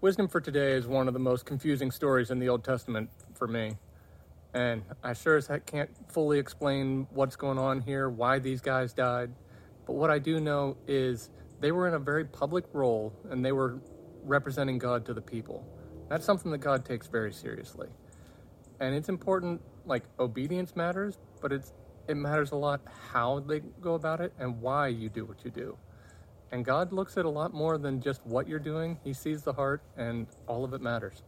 Wisdom for today is one of the most confusing stories in the Old Testament for me. And I sure as heck can't fully explain what's going on here, why these guys died. But what I do know is they were in a very public role and they were representing God to the people. That's something that God takes very seriously. And it's important, like obedience matters, but it's it matters a lot how they go about it and why you do what you do. And God looks at a lot more than just what you're doing. He sees the heart, and all of it matters.